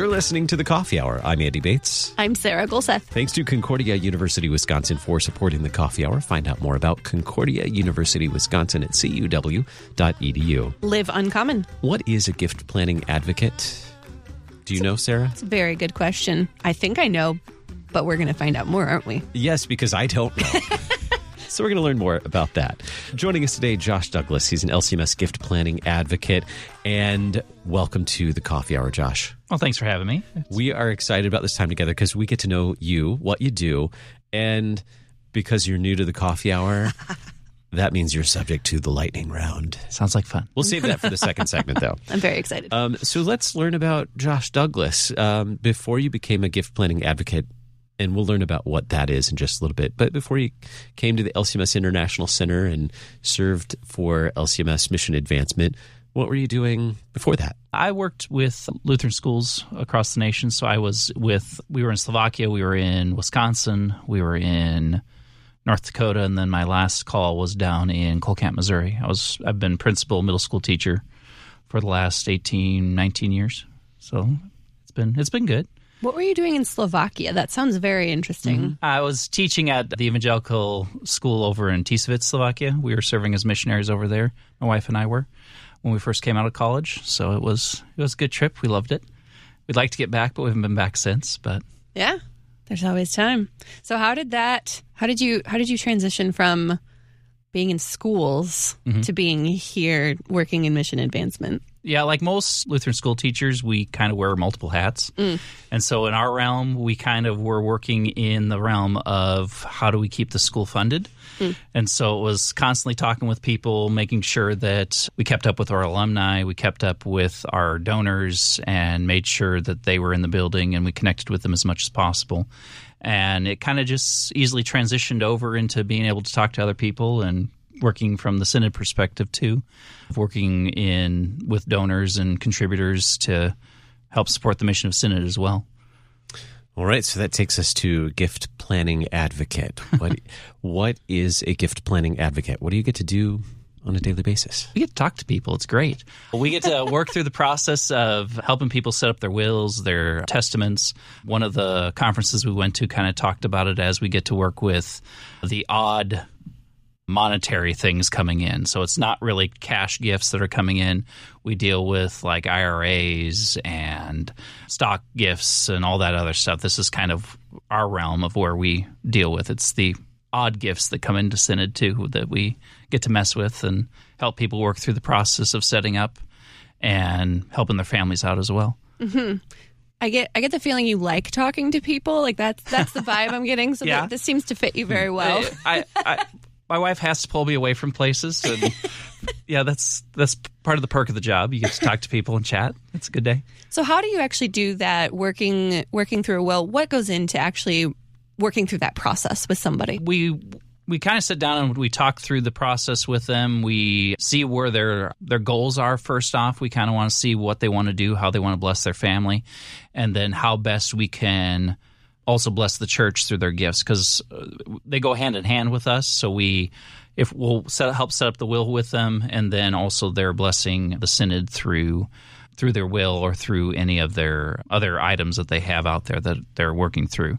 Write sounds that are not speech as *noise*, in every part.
You're listening to the Coffee Hour. I'm Andy Bates. I'm Sarah Gulseth. Thanks to Concordia University Wisconsin for supporting the Coffee Hour. Find out more about Concordia University Wisconsin at cuw.edu. Live uncommon. What is a gift planning advocate? Do you know, Sarah? It's a very good question. I think I know, but we're going to find out more, aren't we? Yes, because I don't know. *laughs* *laughs* so we're going to learn more about that. Joining us today, Josh Douglas. He's an LCMS gift planning advocate. And welcome to the Coffee Hour, Josh. Well, thanks for having me. We are excited about this time together because we get to know you, what you do, and because you're new to the Coffee Hour. *laughs* That means you're subject to the lightning round. Sounds like fun. We'll save that for the second segment, though. *laughs* I'm very excited. Um, so let's learn about Josh Douglas. Um, before you became a gift planning advocate, and we'll learn about what that is in just a little bit. But before you came to the LCMS International Center and served for LCMS mission advancement, what were you doing before that? I worked with Lutheran schools across the nation. So I was with, we were in Slovakia, we were in Wisconsin, we were in North Dakota, and then my last call was down in Cole Camp, Missouri. I was, I've been principal middle school teacher for the last 18, 19 years. So it's been, it's been good. What were you doing in Slovakia? That sounds very interesting. Mm-hmm. I was teaching at the evangelical school over in Tisovec, Slovakia. We were serving as missionaries over there. My wife and I were when we first came out of college. So it was it was a good trip. We loved it. We'd like to get back, but we haven't been back since. But Yeah. There's always time. So how did that how did you how did you transition from being in schools mm-hmm. to being here working in mission advancement? Yeah, like most Lutheran school teachers, we kind of wear multiple hats. Mm. And so in our realm, we kind of were working in the realm of how do we keep the school funded. Mm. And so it was constantly talking with people, making sure that we kept up with our alumni, we kept up with our donors, and made sure that they were in the building and we connected with them as much as possible. And it kind of just easily transitioned over into being able to talk to other people and working from the synod perspective too, working in with donors and contributors to help support the mission of synod as well. All right, so that takes us to gift planning advocate. What *laughs* what is a gift planning advocate? What do you get to do on a daily basis? We get to talk to people. It's great. We get to work through the process of helping people set up their wills, their testaments. One of the conferences we went to kind of talked about it as we get to work with the odd monetary things coming in. So it's not really cash gifts that are coming in. We deal with like IRAs and stock gifts and all that other stuff. This is kind of our realm of where we deal with. It's the odd gifts that come into Synod too that we get to mess with and help people work through the process of setting up and helping their families out as well. Mm-hmm. I get I get the feeling you like talking to people. Like that's that's the vibe I'm getting. So *laughs* Yeah. that- this seems to fit you very hmm. well. I, I, my wife has to pull me away from places, and *laughs* yeah, that's that's part of the perk of the job. You get to talk to people and chat. It's a good day. So how do you actually do that working working through a will? What goes into actually working through that process with somebody? We we kind of sit down and we talk through the process with them. We see where their their goals are. First off, we kind of want to see what they want to do, how they want to bless their family, and then how best we can also bless the church through their gifts because uh, they go hand in hand with us. So we if we'll set, help set up the will with them, and then also they're blessing the synod through through their will or through any of their other items that they have out there that they're working through.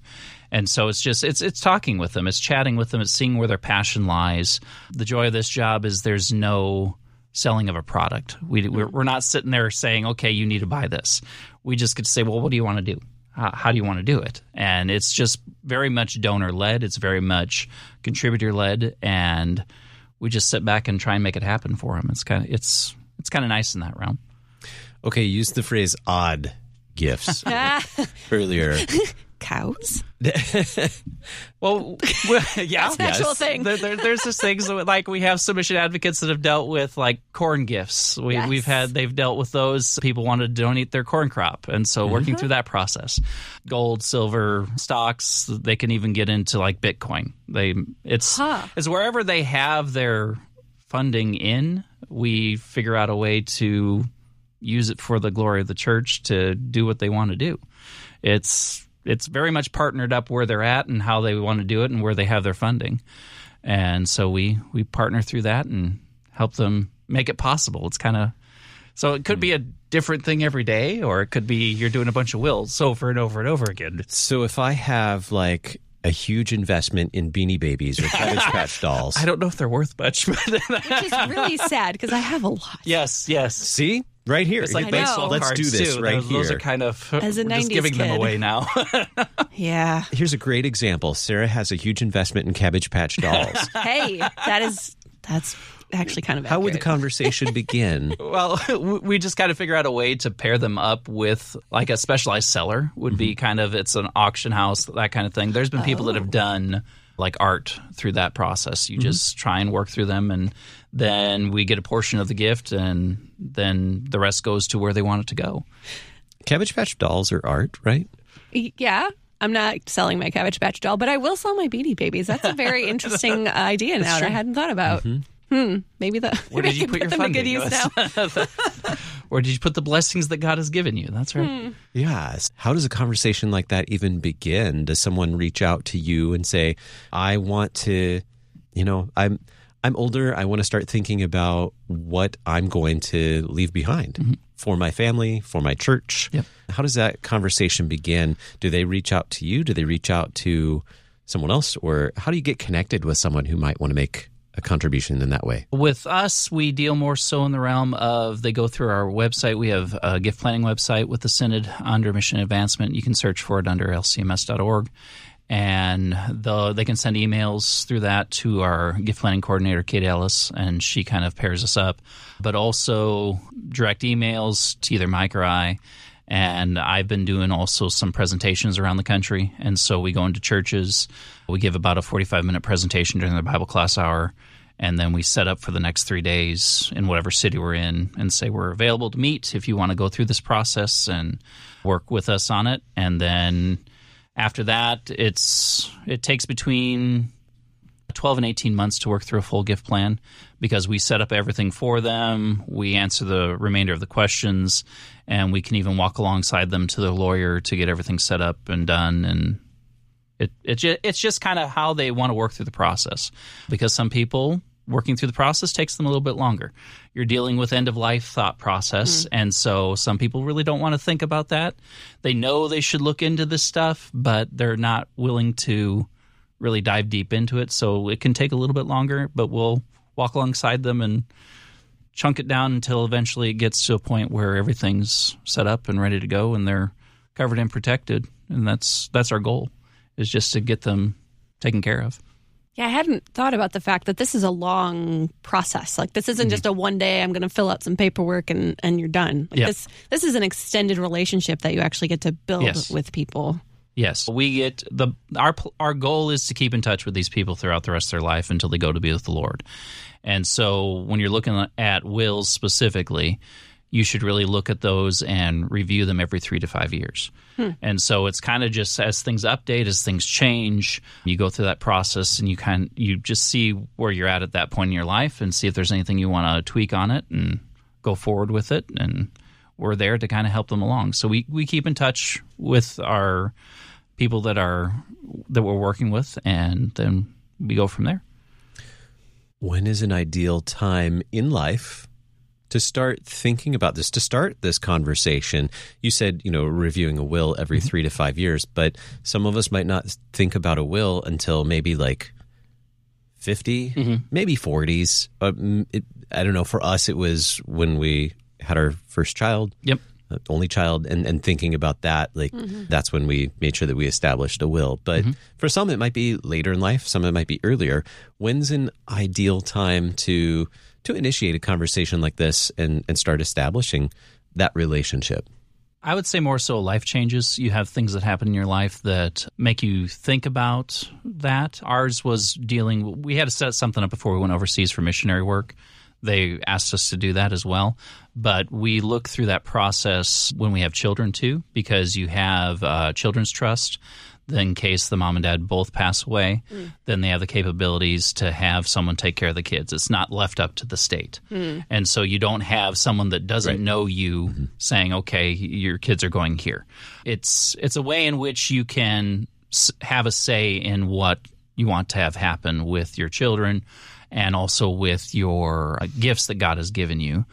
And so it's just it's it's talking with them, it's chatting with them, it's seeing where their passion lies. The joy of this job is there's no selling of a product. We we're, we're not sitting there saying, "Okay, you need to buy this." We just get to say, "Well, what do you want to do? How, how do you want to do it?" And it's just very much donor led. It's very much contributor led, and we just sit back and try and make it happen for them. It's kind of it's it's kind of nice in that realm. Okay, you used the phrase odd gifts *laughs* earlier. *laughs* Cows. *laughs* Well, well *laughs* yeah, That's an actual thing. There, there, there's just things that, like we have submission advocates that have dealt with like corn gifts. We, Yes. We've had they've dealt with those. People want to donate their corn crop, and so working mm-hmm. through that process, gold, silver stocks. They can even get into like Bitcoin. They it's Huh. it's wherever they have their funding in. We figure out a way to use it for the glory of the church to do what they want to do. It's it's very much partnered up where they're at and how they want to do it and where they have their funding. And so we we partner through that and help them make it possible. It's kind of So it could be a different thing every day, or it could be you're doing a bunch of wills over and over and over again. So if I have like a huge investment in Beanie Babies or *laughs* Cabbage Patch Dolls, I don't know if they're worth much, but Which is really sad because I have a lot. yes, yes. see right here. It's like I know. baseball Let's cards do this too. right those, here. Those are kind of As a we're just 90s giving them away now. *laughs* *laughs* Yeah. Here's a great example. Sarah has a huge investment in Cabbage Patch Dolls. *laughs* Hey, that is that's actually kind of How would the conversation begin? Well, we just got to figure out a way to pair them up with like a specialized seller would be mm-hmm. kind of it's an auction house that kind of thing. There's been people that have oh. done like art through that process. You mm-hmm. just try and work through them and then we get a portion of the gift and then the rest goes to where they want it to go. Cabbage Patch Dolls are art, right? Yeah. I'm not selling my Cabbage Patch doll, but I will sell my Beanie Babies. That's a very *laughs* interesting idea now that I hadn't thought about. Hmm. Maybe the Where did *laughs* you I put your them to good funding? use now. *laughs* Where did you put the blessings that God has given you? That's right. Yes. How does a conversation like that even begin? Does someone reach out to you and say, "I want to, you know, I'm I'm older. I want to start thinking about what I'm going to leave behind mm-hmm. for my family, for my church." Yep. How does that conversation begin? Do they reach out to you? Do they reach out to someone else or how do you get connected with someone who might want to make a contribution in that way? With us, we deal more so in the realm of they go through our website. We have a gift planning website with the Synod under Mission Advancement. You can search for it under lcms.org. And the, they can send emails through that to our gift planning coordinator, Kate Ellis, and she kind of pairs us up. But also direct emails to either Mike or I. And I've been doing also some presentations around the country. And so we go into churches. We give about a 45 minute presentation during the Bible class hour. And then we set up for the next three days in whatever city we're in and say we're available to meet if you want to go through this process and work with us on it. And then after that, it's it takes between 12 and 18 months to work through a full gift plan because we set up everything for them. We answer the remainder of the questions, and we can even walk alongside them to the lawyer to get everything set up and done. And it, it it's just kind of how they want to work through the process because some people working through the process takes them a little bit longer. You're dealing with end of life thought process, mm-hmm. and so some people really don't want to think about that. They know they should look into this stuff, but they're not willing to really dive deep into it. So it can take a little bit longer, but we'll walk alongside them and chunk it down until eventually it gets to a point where everything's set up and ready to go and they're covered and protected. And that's that's our goal is just to get them taken care of. Yeah, I hadn't thought about the fact that this is a long process. Like this isn't mm-hmm. just a one day I'm going to fill out some paperwork and and you're done. Like Yeah. this this is an extended relationship that you actually get to build Yes. with people. Yes, we get the our our goal is to keep in touch with these people throughout the rest of their life until they go to be with the Lord. And so when you're looking at wills specifically, you should really look at those and review them every 3 to 5 years. Hmm. And so it's kind of just as things update, as things change, you go through that process and you kind you just see where you're at at that point in your life and see if there's anything you want to tweak on it and go forward with it and we're there to kind of help them along. So we, we keep in touch with our people that are that we're working with, and then we go from there. When is an ideal time in life to start thinking about this, to start this conversation? You said, you know, reviewing a will every three to five years, but some of us might not think about a will until maybe like 50, maybe 40s. Uh, mm, it, I don't know. For us, it was when we had our first child. Yep. uh, only child and, and thinking about that like that's when we made sure that we established a will but for some it might be later in life some it might be earlier when's an ideal time to to initiate a conversation like this and and start establishing that relationship I would say more so life changes. You have things that happen in your life that make you think about that. Ours was dealing, we had to set something up before we went overseas for missionary work. They asked us to do that as well. But we look through that process when we have children too, because you have uh, children's trust. Then in case the mom and dad both pass away, mm. then they have the capabilities to have someone take care of the kids. It's not left up to the state. Mm. And so you don't have someone that doesn't know you mm-hmm. saying, "Okay, your kids are going here." It's it's a way in which you can have a say in what you want to have happen with your children and also with your uh, gifts that God has given you.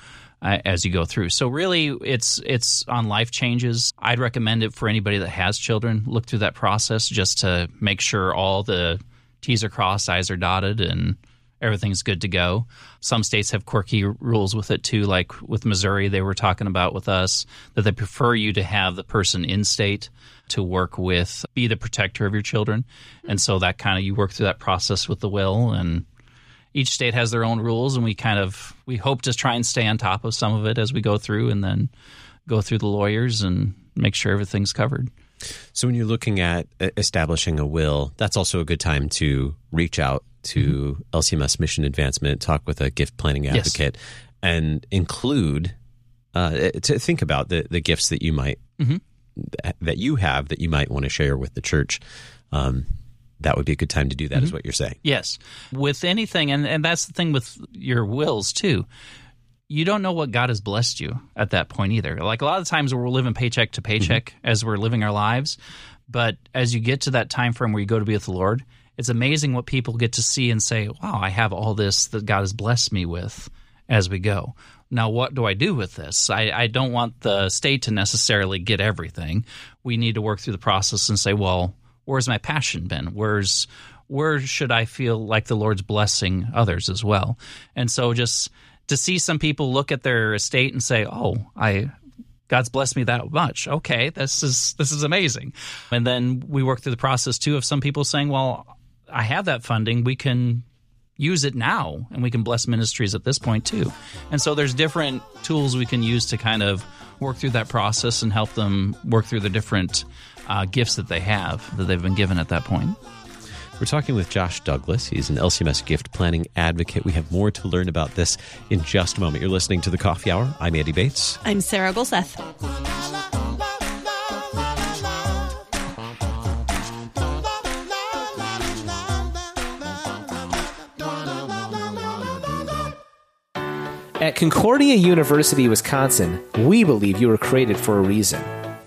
Uh, as you go through. So really, it's it's on life changes. I'd recommend it for anybody that has children. Look through that process just to make sure all the T's are crossed, I's are dotted, and everything's good to go. Some states have quirky rules with it too, like with Missouri, they were talking about with us that they prefer you to have the person in state to work with, be the protector of your children. And so that kind of, you work through that process with the will and each state has their own rules and we kind of we hope to try and stay on top of some of it as we go through and then go through the lawyers and make sure everything's covered so when you're looking at establishing a will that's also a good time to reach out to mm-hmm. lcms mission advancement talk with a gift planning advocate yes. and include uh, to think about the, the gifts that you might mm-hmm. that you have that you might want to share with the church um, that would be a good time to do that, mm-hmm. is what you're saying. Yes. With anything, and, and that's the thing with your wills too. You don't know what God has blessed you at that point either. Like a lot of times we're living paycheck to paycheck mm-hmm. as we're living our lives. But as you get to that time frame where you go to be with the Lord, it's amazing what people get to see and say, wow, I have all this that God has blessed me with as we go. Now, what do I do with this? I, I don't want the state to necessarily get everything. We need to work through the process and say, well, where's my passion been? Where's where should I feel like the Lord's blessing others as well? And so just to see some people look at their estate and say, "Oh, I God's blessed me that much. Okay, this is this is amazing." And then we work through the process too of some people saying, "Well, I have that funding. We can use it now and we can bless ministries at this point too." And so there's different tools we can use to kind of work through that process and help them work through the different uh, gifts that they have that they've been given at that point. We're talking with Josh Douglas. He's an LCMS gift planning advocate. We have more to learn about this in just a moment. You're listening to the Coffee Hour. I'm Andy Bates. I'm Sarah Gulseth. At Concordia University, Wisconsin, we believe you were created for a reason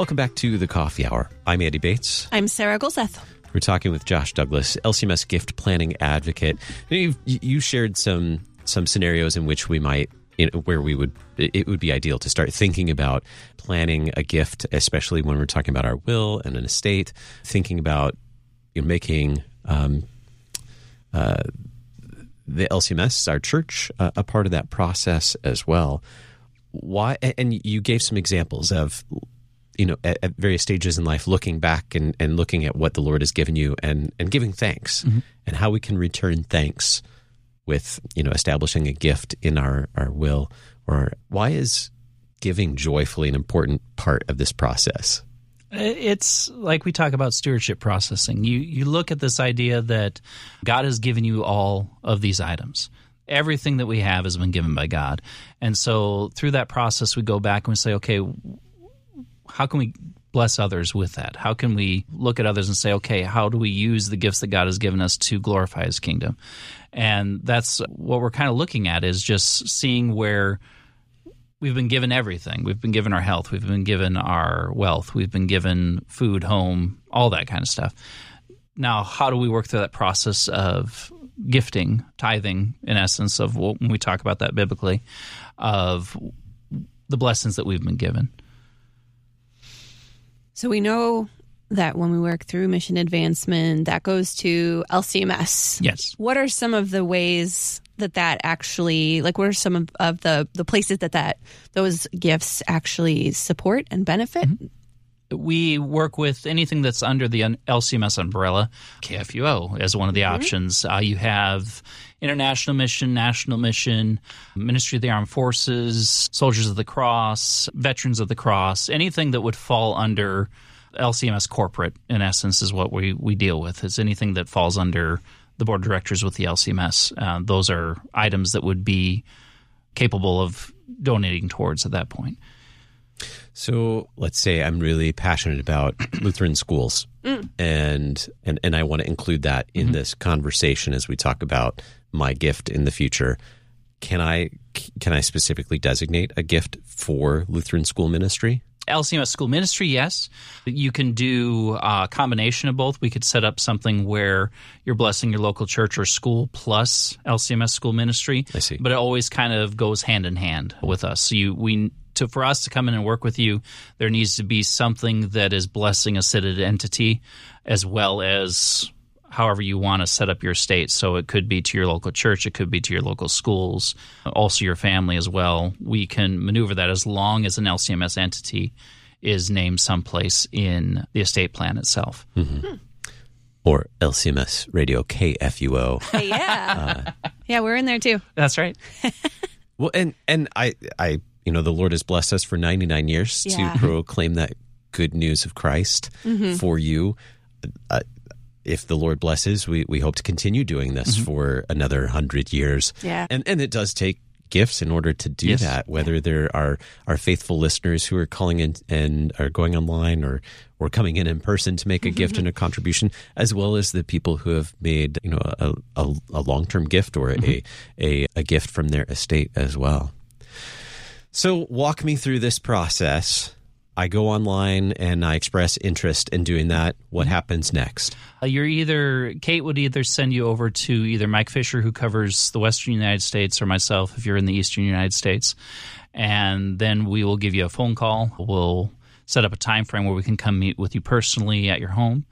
Welcome back to the Coffee Hour. I'm Andy Bates. I'm Sarah Gulseth. We're talking with Josh Douglas, LCMS gift planning advocate. you you shared some some scenarios in which we might where we would it would be ideal to start thinking about planning a gift, especially when we're talking about our will and an estate. Thinking about you know, making um, uh, the LCMS, our church, uh, a part of that process as well. Why? And you gave some examples of you know at, at, various stages in life looking back and, and looking at what the lord has given you and and giving thanks mm-hmm. and how we can return thanks with you know establishing a gift in our our will or why is giving joyfully an important part of this process? It's like we talk about stewardship processing. You you look at this idea that god has given you all of these items. Everything that we have has been given by god. And so through that process we go back and we say okay how can we bless others with that? How can we look at others and say, okay, how do we use the gifts that God has given us to glorify His kingdom? And that's what we're kind of looking at is just seeing where we've been given everything. We've been given our health, we've been given our wealth, we've been given food, home, all that kind of stuff. Now, how do we work through that process of gifting, tithing, in essence, of when we talk about that biblically, of the blessings that we've been given? So we know that when we work through mission advancement, that goes to LCMS. Yes. What are some of the ways that that actually, like, what are some of, of the the places that that those gifts actually support and benefit? Mm-hmm we work with anything that's under the LCMS umbrella. KFUO as one of the mm-hmm. options. Uh, you have International Mission, National Mission, Ministry of the Armed Forces, Soldiers of the Cross, Veterans of the Cross, anything that would fall under LCMS corporate, in essence, is what we, we deal with. Is anything that falls under the board of directors with the LCMS. Uh, those are items that would be capable of donating towards at that point. So let's say I'm really passionate about *clears throat* Lutheran schools, mm. and and and I want to include that in mm-hmm. this conversation as we talk about my gift in the future. Can I can I specifically designate a gift for Lutheran school ministry? LCMS school ministry, yes. You can do a combination of both. We could set up something where you're blessing your local church or school plus LCMS school ministry. I see. But it always kind of goes hand in hand with us. So you we to for us to come in and work with you, there needs to be something that is blessing a Synod entity as well as however you want to set up your state. So it could be to your local church, it could be to your local schools, also your family as well. We can maneuver that as long as an LCMS entity is named someplace in the estate plan itself. Mm-hmm. Hmm. Or LCMS Radio KFUO. *laughs* Hey, yeah. Uh, yeah, we're in there too. That's right. *laughs* Well, and and I I you know the Lord has blessed us for 99 years Yeah. to *laughs* proclaim that good news of Christ mm-hmm. for you. Uh, if the Lord blesses, we we hope to continue doing this mm-hmm. for another hundred years. Yeah. and and it does take gifts in order to do Yes. that. Whether there are are faithful listeners who are calling in and are going online or or coming in in person to make a gift mm-hmm. and a contribution, as well as the people who have made you know a a, a long term gift or a, a a gift from their estate as well. So walk me through this process. I go online and I express interest in doing that. What happens next? Uh, you're either Kate would either send you over to either Mike Fisher, who covers the Western United States, or myself, if you're in the Eastern United States, and then we will give you a phone call. We'll set up a time frame where we can come meet with you personally at your home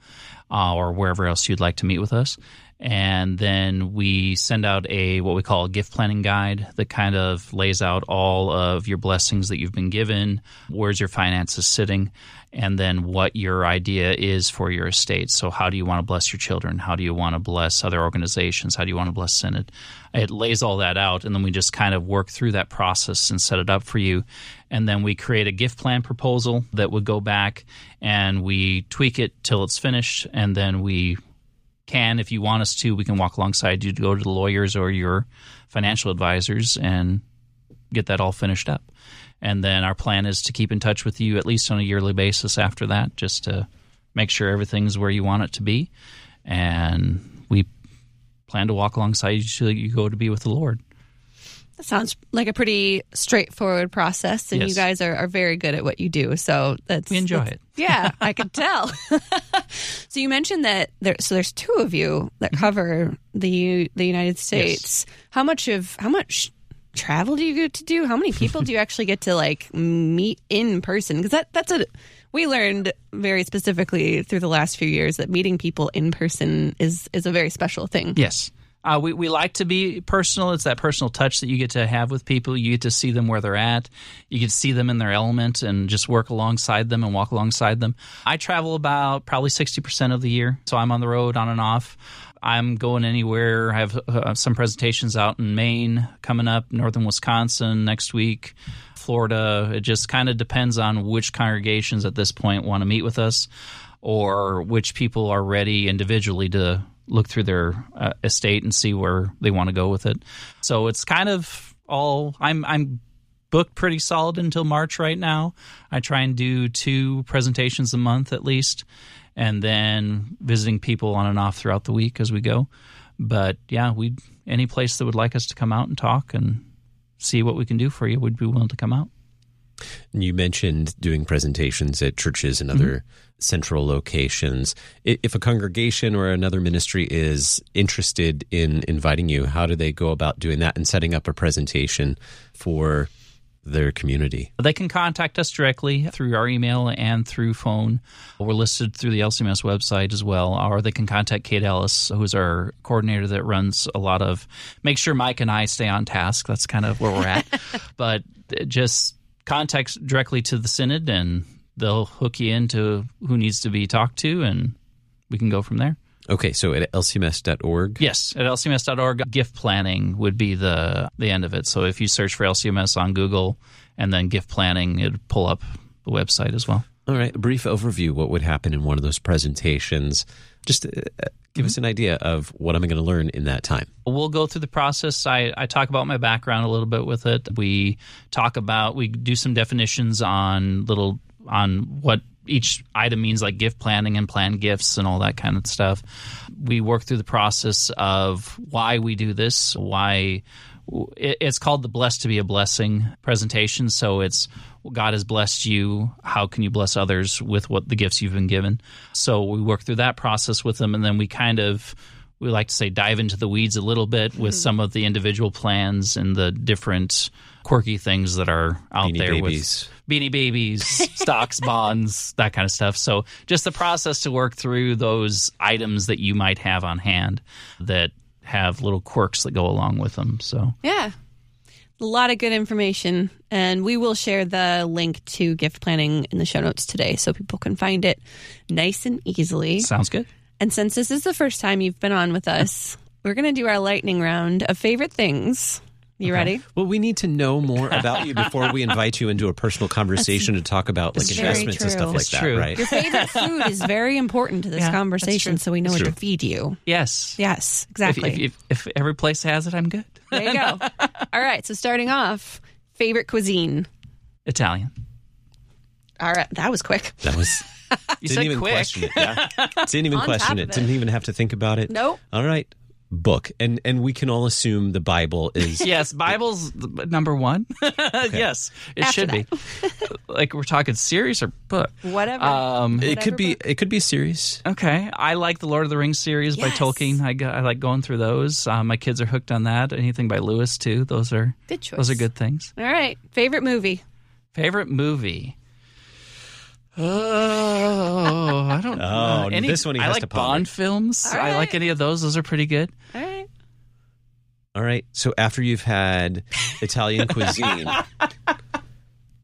uh, or wherever else you'd like to meet with us. And then we send out a what we call a gift planning guide that kind of lays out all of your blessings that you've been given, where's your finances sitting, and then what your idea is for your estate. So, how do you want to bless your children? How do you want to bless other organizations? How do you want to bless Synod? It lays all that out, and then we just kind of work through that process and set it up for you. And then we create a gift plan proposal that would go back and we tweak it till it's finished, and then we can, if you want us to, we can walk alongside you to go to the lawyers or your financial advisors and get that all finished up. And then our plan is to keep in touch with you at least on a yearly basis after that, just to make sure everything's where you want it to be. And we plan to walk alongside you till you go to be with the Lord. That sounds like a pretty straightforward process, and Yes. you guys are, are very good at what you do. So that's We enjoy that's- it. *laughs* Yeah, I could tell. *laughs* so you mentioned that there. So there's two of you that Mm-hmm. cover the the United States. How much of how much travel do you get to do? How many people do you *laughs* actually get to like meet in person? Because that that's a we learned very specifically through the last few years that meeting people in person is is a very special thing. Yes. Uh, we, we like to be personal. It's that personal touch that you get to have with people. You get to see them where they're at. You get to see them in their element and just work alongside them and walk alongside them. I travel about probably 60% of the year. So I'm on the road on and off. I'm going anywhere. I have uh, some presentations out in Maine coming up, northern Wisconsin next week, Florida. It just kind of depends on which congregations at this point want to meet with us or which people are ready individually to look through their uh, estate and see where they want to go with it. So it's kind of all I'm I'm booked pretty solid until March right now. I try and do two presentations a month at least and then visiting people on and off throughout the week as we go. But yeah, we any place that would like us to come out and talk and see what we can do for you we'd be willing to come out. You mentioned doing presentations at churches and other central locations. If a congregation or another ministry is interested in inviting you, how do they go about doing that and setting up a presentation for their community? They can contact us directly through our email and through phone. We're listed through the LCMS website as well, or they can contact Kate Ellis, who's our coordinator that runs a lot of. Make sure Mike and I stay on task. That's kind of where we're at. *laughs* but just contact directly to the synod, and they'll hook you into who needs to be talked to, and we can go from there. Okay, so at lcms.org. Yes, at lcms.org, gift planning would be the the end of it. So if you search for LCMS on Google and then gift planning, it'd pull up the website as well. All right, a brief overview. What would happen in one of those presentations? Just uh, give us an idea of what I'm going to learn in that time. We'll go through the process. I, I talk about my background a little bit with it. We talk about we do some definitions on little on what each item means, like gift planning and planned gifts and all that kind of stuff. We work through the process of why we do this, why it's called the blessed to be a blessing presentation. So it's God has blessed you. How can you bless others with what the gifts you've been given? So we work through that process with them, and then we kind of we like to say dive into the weeds a little bit with hmm. some of the individual plans and the different quirky things that are out Beanie there Babies. with beanie babies, *laughs* stocks, bonds, that kind of stuff. So just the process to work through those items that you might have on hand that have little quirks that go along with them. So Yeah. A lot of good information. And we will share the link to gift planning in the show notes today so people can find it nice and easily. sounds good. And since this is the first time you've been on with us, we're going to do our lightning round of favorite things. You ready? Well, we need to know more *laughs* about you before we invite you into a personal conversation to talk about like That's very investments and true. stuff like That's that, right? Your favorite *laughs* food is very important to this Yeah, conversation, so we know what to feed you. Yes. Yes, exactly. if, if, if every place has it, I'm good. there you go. *laughs* All right, so starting off, favorite cuisine. Italian. All right, that was quick. That was You didn't said even quick. question it. Yeah, didn't even On question it. it. Didn't even have to think about it. Nope. All right, book, and and we can all assume the Bible is *laughs* yes, Bible's number one. *laughs* yes, it After should be. *laughs* like we're talking series or book. Whatever. Um, It could be. book. It could be a series. Okay, I like the Lord of the Rings series by Tolkien. I, I like going through those. Um, my kids are hooked on that. Anything by Lewis too. Those are Good choice. those are good things. All right, favorite movie. Favorite movie. Oh, I don't. Oh, know. this one he I has like to ponder. Bond films. All I like right. any of those. Those are pretty good. All right. All right. So after you've had Italian *laughs* cuisine,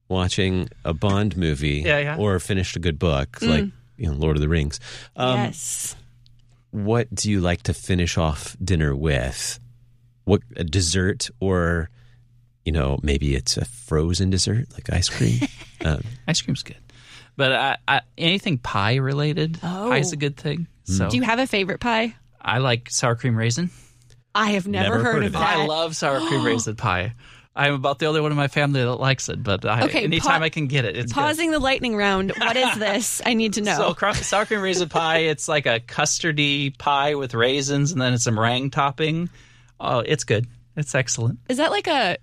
watching a Bond movie, Yeah, yeah. or finished a good book like you know Lord of the Rings, um, yes. what do you like to finish off dinner with? What a dessert, or you know maybe it's a frozen dessert like ice cream. *laughs* um, Ice cream's good, but I, I, anything pie related, Oh. pie's a good thing. So Do you have a favorite pie? I like sour cream raisin. I have never, Never heard, heard of of it. that. I love sour cream *gasps* raisin pie. I'm about the only one in my family that likes it, but I, Okay, anytime pa- I can get it, it's good. Pausing the lightning round. What is *laughs* this? I need to know. So cro- sour cream raisin pie, it's like a custardy pie with raisins, and then it's a meringue topping. Oh, it's good. It's excellent. is that like a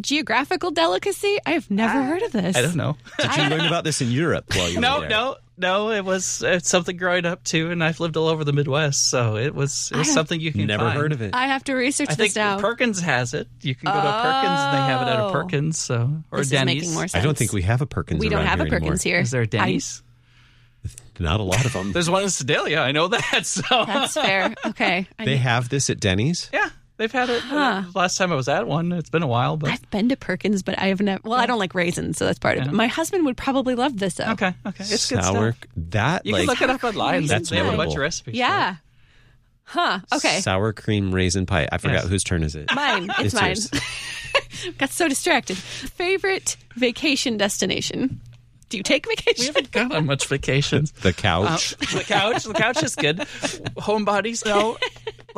geographical delicacy? I have never ah. heard of this. I don't know. *laughs* did you learn about this in Europe while you were no, there? no, no. no. It was it's something growing up too, and I've lived all over the Midwest, so it was it was something you can Never find. heard of it. I have to research I this think now. Perkins has it. You can go to a Perkins and they have it at a Oh. Perkins, so or this is Denny's. making more sense. I don't think we have a Perkins. we don't around have a here Perkins anymore. here. Is there a Denny's? Not a lot of them. *laughs* There's one in Sedalia. I know that. *laughs* So That's fair. Okay. I they need- have this at Denny's. yeah, they've had it. Huh. Last time I was at one, it's been a while, but I've been to Perkins, but I have never. Well, I don't like raisins, so that's part of it. My husband would probably love this, though. okay, okay, it's good sour. stuff. That You like can look it up online. That's they have a bunch of recipes. for it. Yeah. Huh. Okay. sour cream raisin pie. I forgot Yes. whose turn is it? Mine. It's, It's mine. *laughs* Got so distracted. Favorite vacation destination? Do you take vacations? We haven't gone on much vacations. The couch. Uh, the couch, the couch is good. *laughs* Homebodies, no.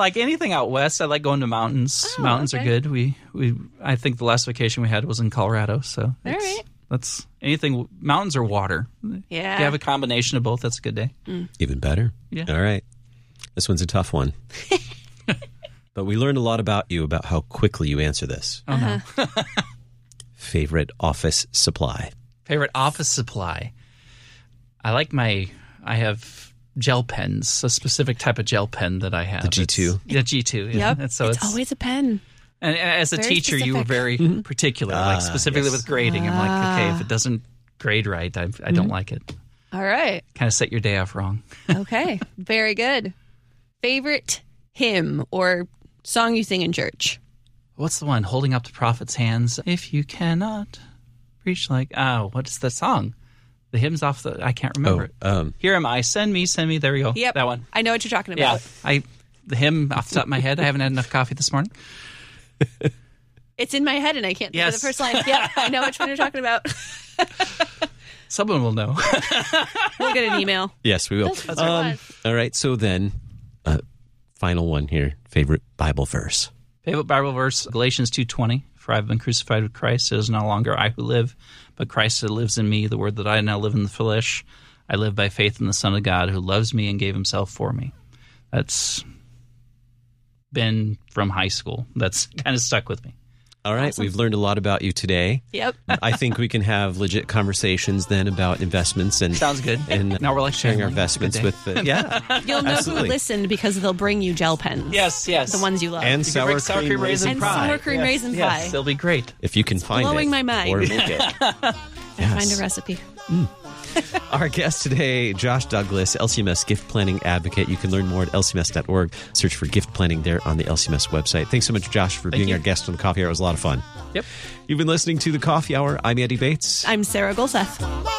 Like anything out west, I like going to mountains. Oh, mountains okay. are good. We we I think the last vacation we had was in Colorado, so it's- right. That's anything mountains or water. Yeah. If you have a combination of both, that's a good day. Mm. Even better. Yeah. All right. This one's a tough one. *laughs* but we learned a lot about you about how quickly you answer this. Oh no. Uh-huh. *laughs* Favorite office supply. Favorite office supply. I like my I have gel pens, a specific type of gel pen that I have. The G2? It's- Yeah, G two. Yeah. Yep. And so it's, it's, always a pen. and uh, as a very teacher, you were specific. very mm-hmm. particular, like ah, specifically yes. with grading. I'm like, okay, if it ah. doesn't grade right, I, I don't mm-hmm. like it. All right. Kind of set your day off wrong. *laughs* Okay. Very good. Favorite hymn or song you sing in church? What's the one? Holding up the prophet's hands. If you cannot preach like, oh, what is the song? The hymn's off the. I can't remember Oh, it. um, Here am I. Send me. Send me. There we go. Yep. that one. I know what you're talking about. Yeah, about. I the hymn off the top of my head. I haven't had enough coffee this morning. *laughs* It's in my head and I can't think Yes. of the first line. Yeah, I know which one you're talking about. *laughs* Someone will know. *laughs* We'll get an email. Yes, we will. That's right. all right. So then, uh, final one here. Favorite Bible verse. Favorite Bible verse, Galatians 2.20. For I have been crucified with Christ. It is no longer I who live, but Christ that lives in me. The word that I now live in the flesh. I live by faith in the Son of God who loves me and gave himself for me. That's been from high school. That's *laughs* kind of stuck with me. All right. We've learned a lot about you today. Yep. *laughs* I think we can have legit conversations then about investments and Sounds good. And *laughs* Now we're like sharing our family. investments with the yeah. *laughs* You'll know Absolutely. who listened because they'll bring you gel pens. Yes, yes. The ones you love. and can sour, bring sour cream, cream raisin raisin And pie. sour cream raisin yes, pie. they'll be great. if you can find it, blowing my mind. or make it. Find a recipe. Mm. *laughs* Our guest today, Josh Douglas, LCMS gift planning advocate. You can learn more at lcms.org. Search for gift planning there on the LCMS website. Thanks so much, Josh, for being you. our guest on the Coffee Hour. It was a lot of fun. Yep. You've been listening to the Coffee Hour. I'm Andy Bates. I'm Sarah Gulseth.